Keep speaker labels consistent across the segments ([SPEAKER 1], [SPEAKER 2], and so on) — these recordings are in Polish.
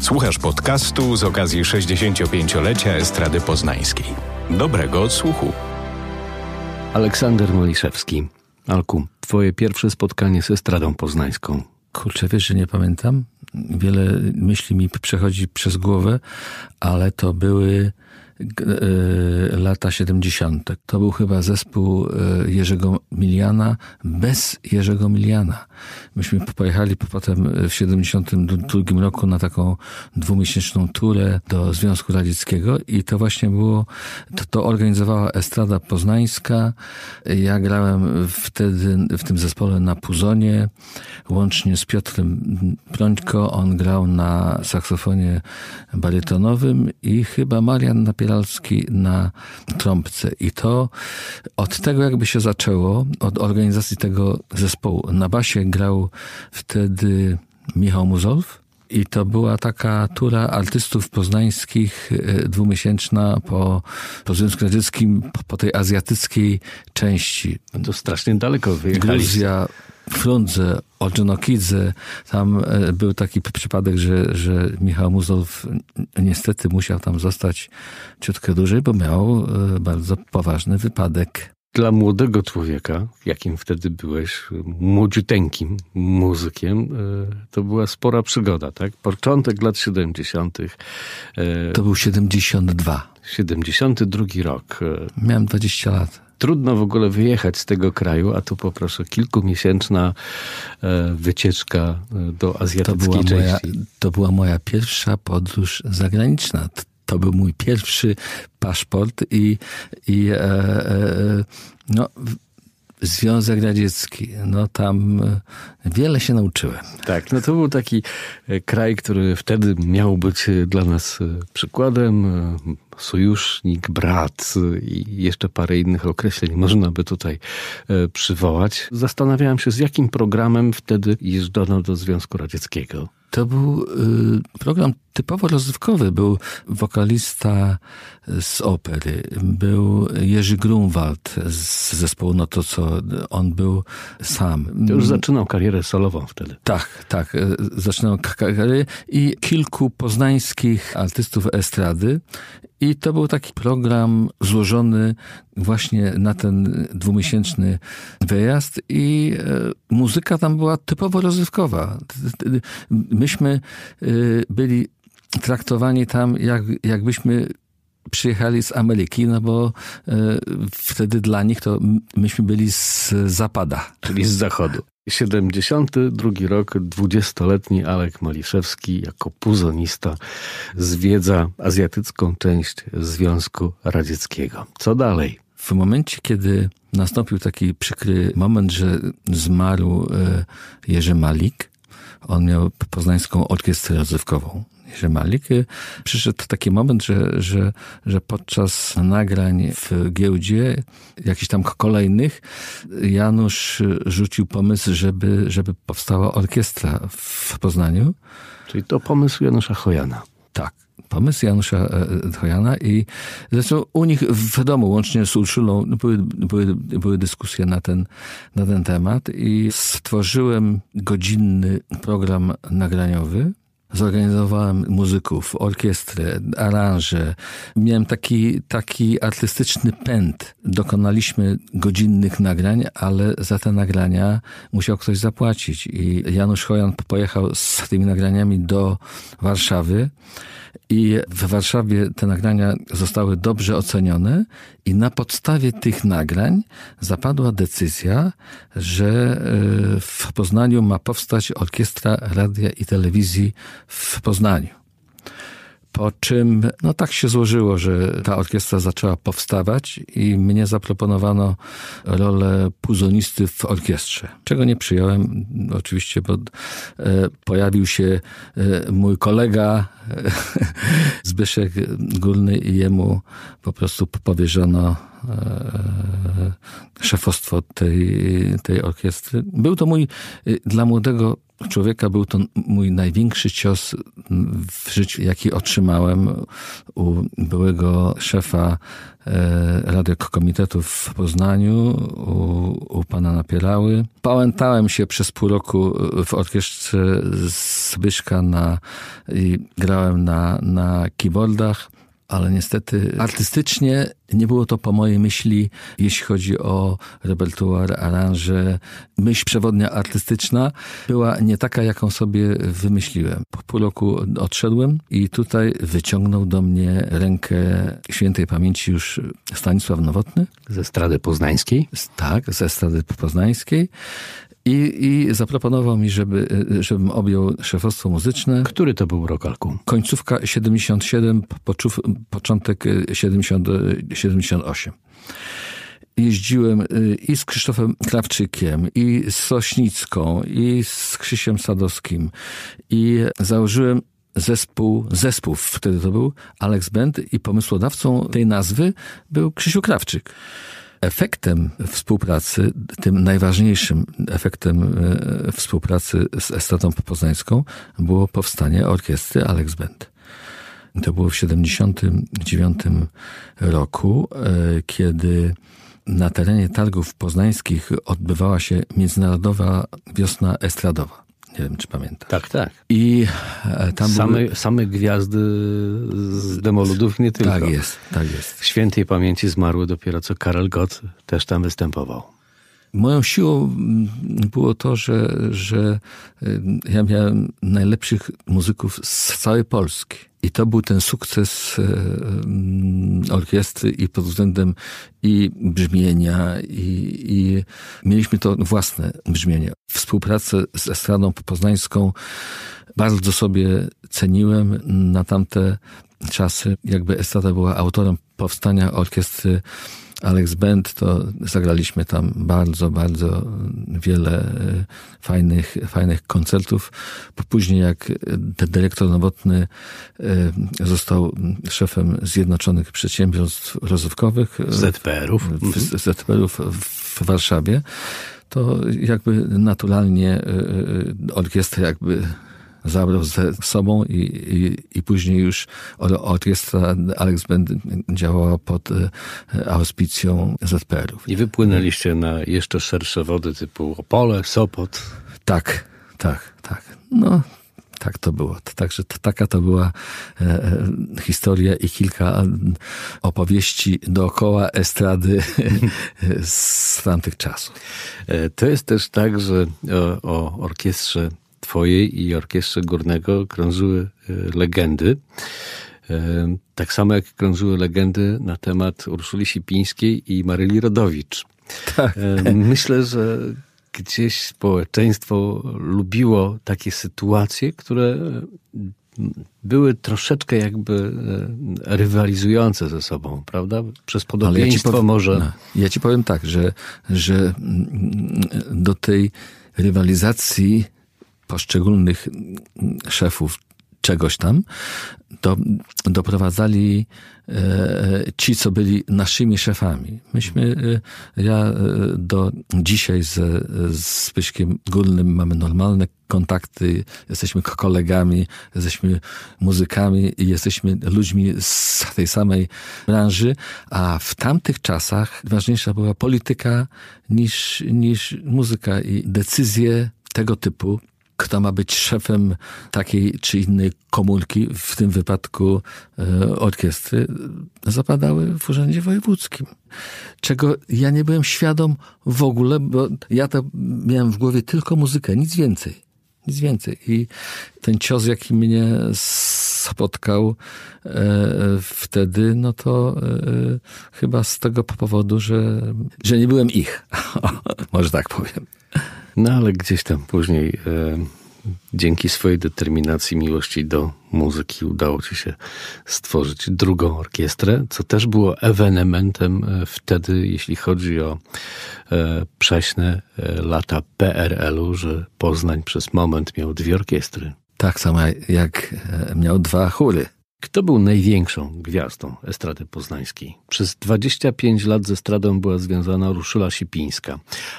[SPEAKER 1] Słuchasz podcastu z okazji 65-lecia Estrady Poznańskiej. Dobrego odsłuchu.
[SPEAKER 2] Aleksander Moliszewski. Alku, twoje pierwsze spotkanie z Estradą Poznańską.
[SPEAKER 3] Kurczę, wiesz, że nie pamiętam. Wiele myśli mi przechodzi przez głowę, ale to były lata 70. To był chyba zespół e, Jerzego Miliana bez Jerzego Miliana. Myśmy pojechali potem w 72 roku na taką dwumiesięczną turę do Związku Radzieckiego i to właśnie było, to, to organizowała Estrada Poznańska. Ja grałem wtedy w tym zespole na Puzonie, łącznie z Piotrem Prońko. On grał na saksofonie barytonowym i chyba Marian Napieralski na trąbce. I to od tego jakby się zaczęło, od organizacji tego zespołu. Na basie grał wtedy Michał Muzolf. I to była taka tura artystów poznańskich e, dwumiesięczna po, po Związku Radzieckim, po, po tej azjatyckiej części.
[SPEAKER 2] To strasznie daleko wyjechaliście.
[SPEAKER 3] Gruzja, Frundze, Ordzonokidze. Tam e, był taki przypadek, że, że Michał Muzolf niestety musiał tam zostać ciutkę dłużej, bo miał e, bardzo poważny wypadek
[SPEAKER 2] dla młodego człowieka, jakim wtedy byłeś, młodziuteńkim muzykiem, e, to była spora przygoda, tak? Początek lat 70.
[SPEAKER 3] E, to był 72.
[SPEAKER 2] 72 rok.
[SPEAKER 3] Miałem 20 lat.
[SPEAKER 2] Trudno w ogóle wyjechać z tego kraju, a tu poproszę kilkumiesięczna wycieczka do azjatyckiej
[SPEAKER 3] to
[SPEAKER 2] części.
[SPEAKER 3] Moja, to była moja pierwsza podróż zagraniczna to był mój pierwszy paszport i, i e, e, no, Związek Radziecki, no tam e, wiele się nauczyłem.
[SPEAKER 2] Tak, no to był taki e, kraj, który wtedy miał być e, dla nas przykładem, sojusznik, brat i jeszcze parę innych określeń można by tutaj przywołać. Zastanawiałem się, z jakim programem wtedy jeżdżono do Związku Radzieckiego.
[SPEAKER 3] To był y, program typowo rozrywkowy. Był wokalista z opery, był Jerzy Grunwald z zespołu No to co, on był sam.
[SPEAKER 2] To już zaczynał karierę solową wtedy.
[SPEAKER 3] Tak, tak. Y, zaczynał karierę i kilku poznańskich artystów estrady i to był taki program złożony właśnie na ten dwumiesięczny wyjazd i e, muzyka tam była typowo rozrywkowa. Myśmy e, byli traktowani tam, jak, jakbyśmy przyjechali z Ameryki, no bo e, wtedy dla nich to myśmy byli z zapada.
[SPEAKER 2] Czyli z zachodu. 72 rok, 20-letni Alek Maliszewski jako puzonista zwiedza azjatycką część Związku Radzieckiego. Co dalej?
[SPEAKER 3] W momencie, kiedy nastąpił taki przykry moment, że zmarł e, Jerzy Malik, on miał poznańską orkiestrę rozrywkową że Malik. Przyszedł taki moment, że, że, że podczas nagrań w giełdzie, jakichś tam kolejnych, Janusz rzucił pomysł, żeby, żeby powstała orkiestra w Poznaniu.
[SPEAKER 2] Czyli to pomysł Janusza Chojana.
[SPEAKER 3] Tak pomysł Janusza e, Chojana i zresztą u nich w domu, łącznie z Urszulą, były, były, były dyskusje na ten, na ten temat i stworzyłem godzinny program nagraniowy, Zorganizowałem muzyków, orkiestrę, aranże. Miałem taki, taki artystyczny pęd. Dokonaliśmy godzinnych nagrań, ale za te nagrania musiał ktoś zapłacić. I Janusz Hojan pojechał z tymi nagraniami do Warszawy. I w Warszawie te nagrania zostały dobrze ocenione i na podstawie tych nagrań zapadła decyzja, że e, w Poznaniu ma powstać Orkiestra Radia i Telewizji w Poznaniu. Po czym, no tak się złożyło, że ta orkiestra zaczęła powstawać i mnie zaproponowano rolę puzonisty w orkiestrze. Czego nie przyjąłem, oczywiście, bo e, pojawił się e, mój kolega e, Zbyszek Górny i jemu po prostu powierzono szefostwo tej, tej orkiestry. Był to mój, dla młodego człowieka był to mój największy cios w życiu, jaki otrzymałem u byłego szefa e, radiokomitetu w Poznaniu, u, u pana Napierały. Pałętałem się przez pół roku w orkiestrze Zbyszka na, i grałem na, na keyboardach ale niestety artystycznie nie było to po mojej myśli, jeśli chodzi o repertuar, aranże. Myśl przewodnia artystyczna była nie taka, jaką sobie wymyśliłem. Po pół roku odszedłem i tutaj wyciągnął do mnie rękę świętej pamięci już Stanisław Nowotny.
[SPEAKER 2] Ze Strady Poznańskiej?
[SPEAKER 3] Tak, ze Strady Poznańskiej. I, I zaproponował mi, żeby, żebym objął szefostwo muzyczne.
[SPEAKER 2] Który to był rok, Alku?
[SPEAKER 3] Końcówka 77, poczów, początek 70, 78 jeździłem y, i z Krzysztofem Krawczykiem, i z Sośnicką, i z Krzysiem Sadowskim. I założyłem zespół, zespół wtedy to był, Alex Band i pomysłodawcą tej nazwy był Krzysiu Krawczyk. Efektem współpracy, tym najważniejszym efektem e, współpracy z Estradą Poznańską było powstanie orkiestry Alex Band. To było w 1979 roku, e, kiedy na terenie targów poznańskich odbywała się Międzynarodowa Wiosna Estradowa. Nie wiem, czy pamiętasz.
[SPEAKER 2] Tak, tak.
[SPEAKER 3] I e, tam
[SPEAKER 2] same,
[SPEAKER 3] były...
[SPEAKER 2] same gwiazdy z demoludów nie tylko.
[SPEAKER 3] Tak jest, tak jest.
[SPEAKER 2] W świętej pamięci zmarły dopiero co Karel Gott też tam występował.
[SPEAKER 3] Moją siłą mm, było to, że, że y, ja miałem najlepszych muzyków z całej Polski. I to był ten sukces y, mm, orkiestry i pod względem i brzmienia, i, i mieliśmy to własne brzmienie. Współpracę z Estradą Poznańską bardzo sobie ceniłem na tamte czasy. Jakby Estrada była autorem powstania orkiestry Alex Band, to zagraliśmy tam bardzo, bardzo wiele e, fajnych, fajnych koncertów. Później jak ten dyrektor Nowotny e, został szefem Zjednoczonych Przedsiębiorstw Rozrywkowych.
[SPEAKER 2] E, ZPR-ów.
[SPEAKER 3] ZPR-ów w Warszawie, to jakby naturalnie orkiestra jakby zabrał ze sobą i, i, i później już orkiestra Alex Band działała pod e, auspicją ZPR-ów.
[SPEAKER 2] I wypłynęliście na jeszcze szersze wody typu Opole, Sopot.
[SPEAKER 3] Tak, tak, tak. No, tak to było. Także taka to była e, e, historia i kilka opowieści dookoła estrady z tamtych czasów.
[SPEAKER 2] To jest też tak, że o, o orkiestrze twojej i orkiestrze Górnego krążyły e, legendy. E, tak samo jak krążyły legendy na temat Urszuli Sipińskiej i Maryli Rodowicz. Tak. E, myślę, że gdzieś społeczeństwo lubiło takie sytuacje, które były troszeczkę jakby rywalizujące ze sobą, prawda? Przez podobieństwo ja powiem, może. No,
[SPEAKER 3] ja ci powiem tak, że, że mm, do tej rywalizacji poszczególnych szefów czegoś tam, to doprowadzali e, ci, co byli naszymi szefami. Myśmy, e, ja e, do dzisiaj z, z Pyśkiem Górnym mamy normalne kontakty, jesteśmy kolegami, jesteśmy muzykami i jesteśmy ludźmi z tej samej branży, a w tamtych czasach ważniejsza była polityka niż, niż muzyka i decyzje tego typu kto ma być szefem takiej czy innej komórki, w tym wypadku e, orkiestry, zapadały w Urzędzie Wojewódzkim. Czego ja nie byłem świadom w ogóle, bo ja to miałem w głowie tylko muzykę, nic więcej. Nic więcej. I ten cios, jaki mnie spotkał e, wtedy, no to e, chyba z tego powodu, że, że nie byłem ich. Może tak powiem.
[SPEAKER 2] No ale gdzieś tam później e, dzięki swojej determinacji, miłości do muzyki udało ci się stworzyć drugą orkiestrę, co też było ewenementem e, wtedy, jeśli chodzi o e, prześne e, lata PRL-u, że Poznań przez moment miał dwie orkiestry.
[SPEAKER 3] Tak samo jak miał dwa chóry.
[SPEAKER 2] Kto był największą gwiazdą estrady poznańskiej? Przez 25 lat ze estradą była związana Ruszyla Sipińska,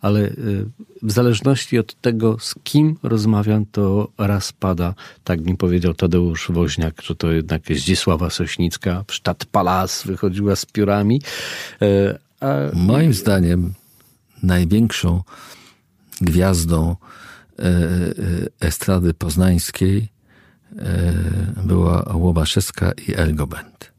[SPEAKER 2] ale y, w zależności od tego, z kim rozmawiam, to raz pada, tak mi powiedział Tadeusz Woźniak, że to jednak Zdzisława Sośnicka, Sztat Palas wychodziła z piórami.
[SPEAKER 3] Y, a... Moim zdaniem największą gwiazdą y, estrady poznańskiej E, była Łobaszewska i Elgobent.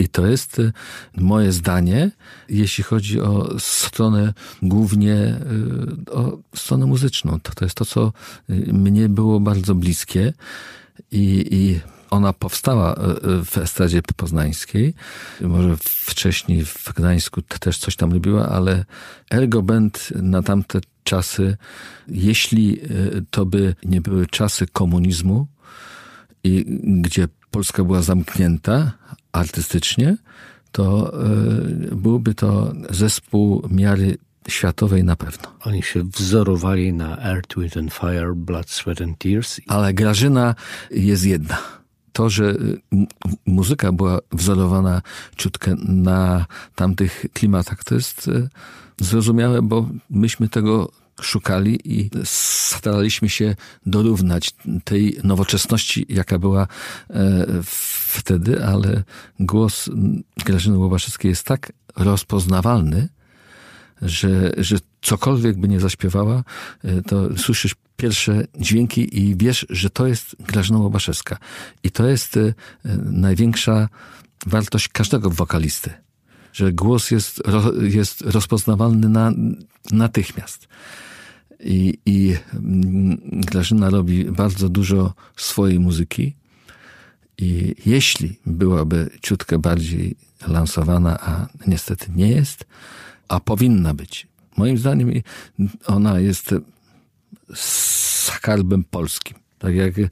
[SPEAKER 3] I to jest e, moje zdanie, jeśli chodzi o stronę głównie e, o stronę muzyczną. To, to jest to, co mnie było bardzo bliskie i, i ona powstała w estradzie poznańskiej. Może wcześniej w Gdańsku też coś tam robiła, ale Ergo Band na tamte czasy, jeśli to by nie były czasy komunizmu, i gdzie Polska była zamknięta artystycznie, to y, byłby to zespół miary światowej na pewno.
[SPEAKER 2] Oni się wzorowali na Earth, Wind and Fire, Blood, Sweat and Tears.
[SPEAKER 3] Ale Grażyna jest jedna. To, że muzyka była wzorowana ciutkę na tamtych klimatach, to jest y, zrozumiałe, bo myśmy tego szukali i staraliśmy się dorównać tej nowoczesności, jaka była e, wtedy, ale głos Grażyny Łobaszewskiej jest tak rozpoznawalny, że, że cokolwiek by nie zaśpiewała, e, to słyszysz pierwsze dźwięki i wiesz, że to jest Grażyna Łobaszewska. I to jest e, największa wartość każdego wokalisty że głos jest, jest rozpoznawalny na, natychmiast. I, i mm, Grażyna robi bardzo dużo swojej muzyki. I jeśli byłaby ciutkę bardziej lansowana, a niestety nie jest, a powinna być. Moim zdaniem ona jest skarbem polskim. Tak jak e,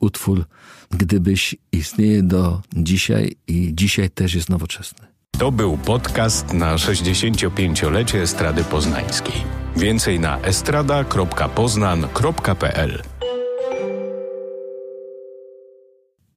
[SPEAKER 3] utwór Gdybyś istnieje do dzisiaj i dzisiaj też jest nowoczesny.
[SPEAKER 1] To był podcast na 65-lecie Estrady Poznańskiej. Więcej na estrada.poznan.pl